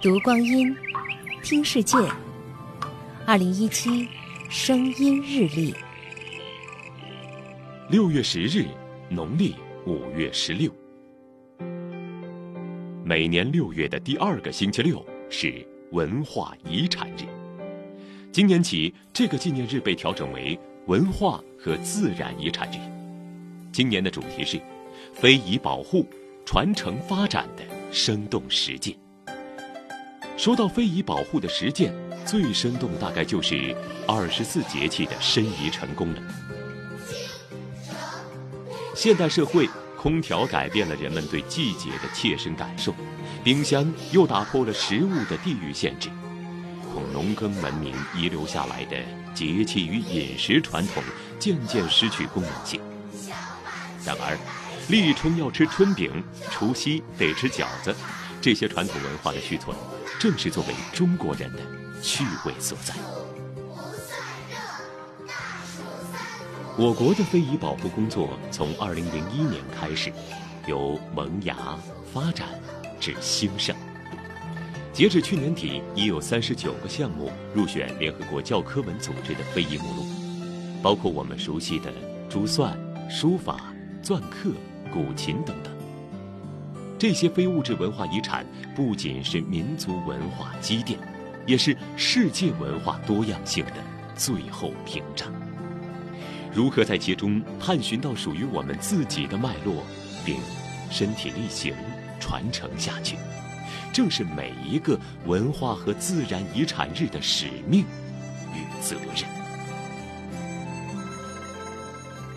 读光阴，听世界。二零一七声音日历，六月十日，农历五月十六。每年六月的第二个星期六是文化遗产日。今年起，这个纪念日被调整为文化和自然遗产日。今年的主题是非遗保护、传承发展的生动实践。说到非遗保护的实践，最生动大概就是二十四节气的申遗成功了。现代社会，空调改变了人们对季节的切身感受，冰箱又打破了食物的地域限制，从农耕文明遗留下来的节气与饮食传统渐渐失去功能性。然而，立春要吃春饼，除夕得吃饺子，这些传统文化的续存。正是作为中国人的趣味所在。我国的非遗保护工作从二零零一年开始，由萌芽、发展至兴盛。截至去年底，已有三十九个项目入选联合国教科文组织的非遗目录，包括我们熟悉的珠算、书法、篆刻、古琴等等。这些非物质文化遗产不仅是民族文化积淀，也是世界文化多样性的最后屏障。如何在其中探寻到属于我们自己的脉络，并身体力行传承下去，正是每一个文化和自然遗产日的使命与责任。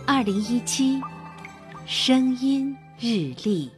二零一七声音日历。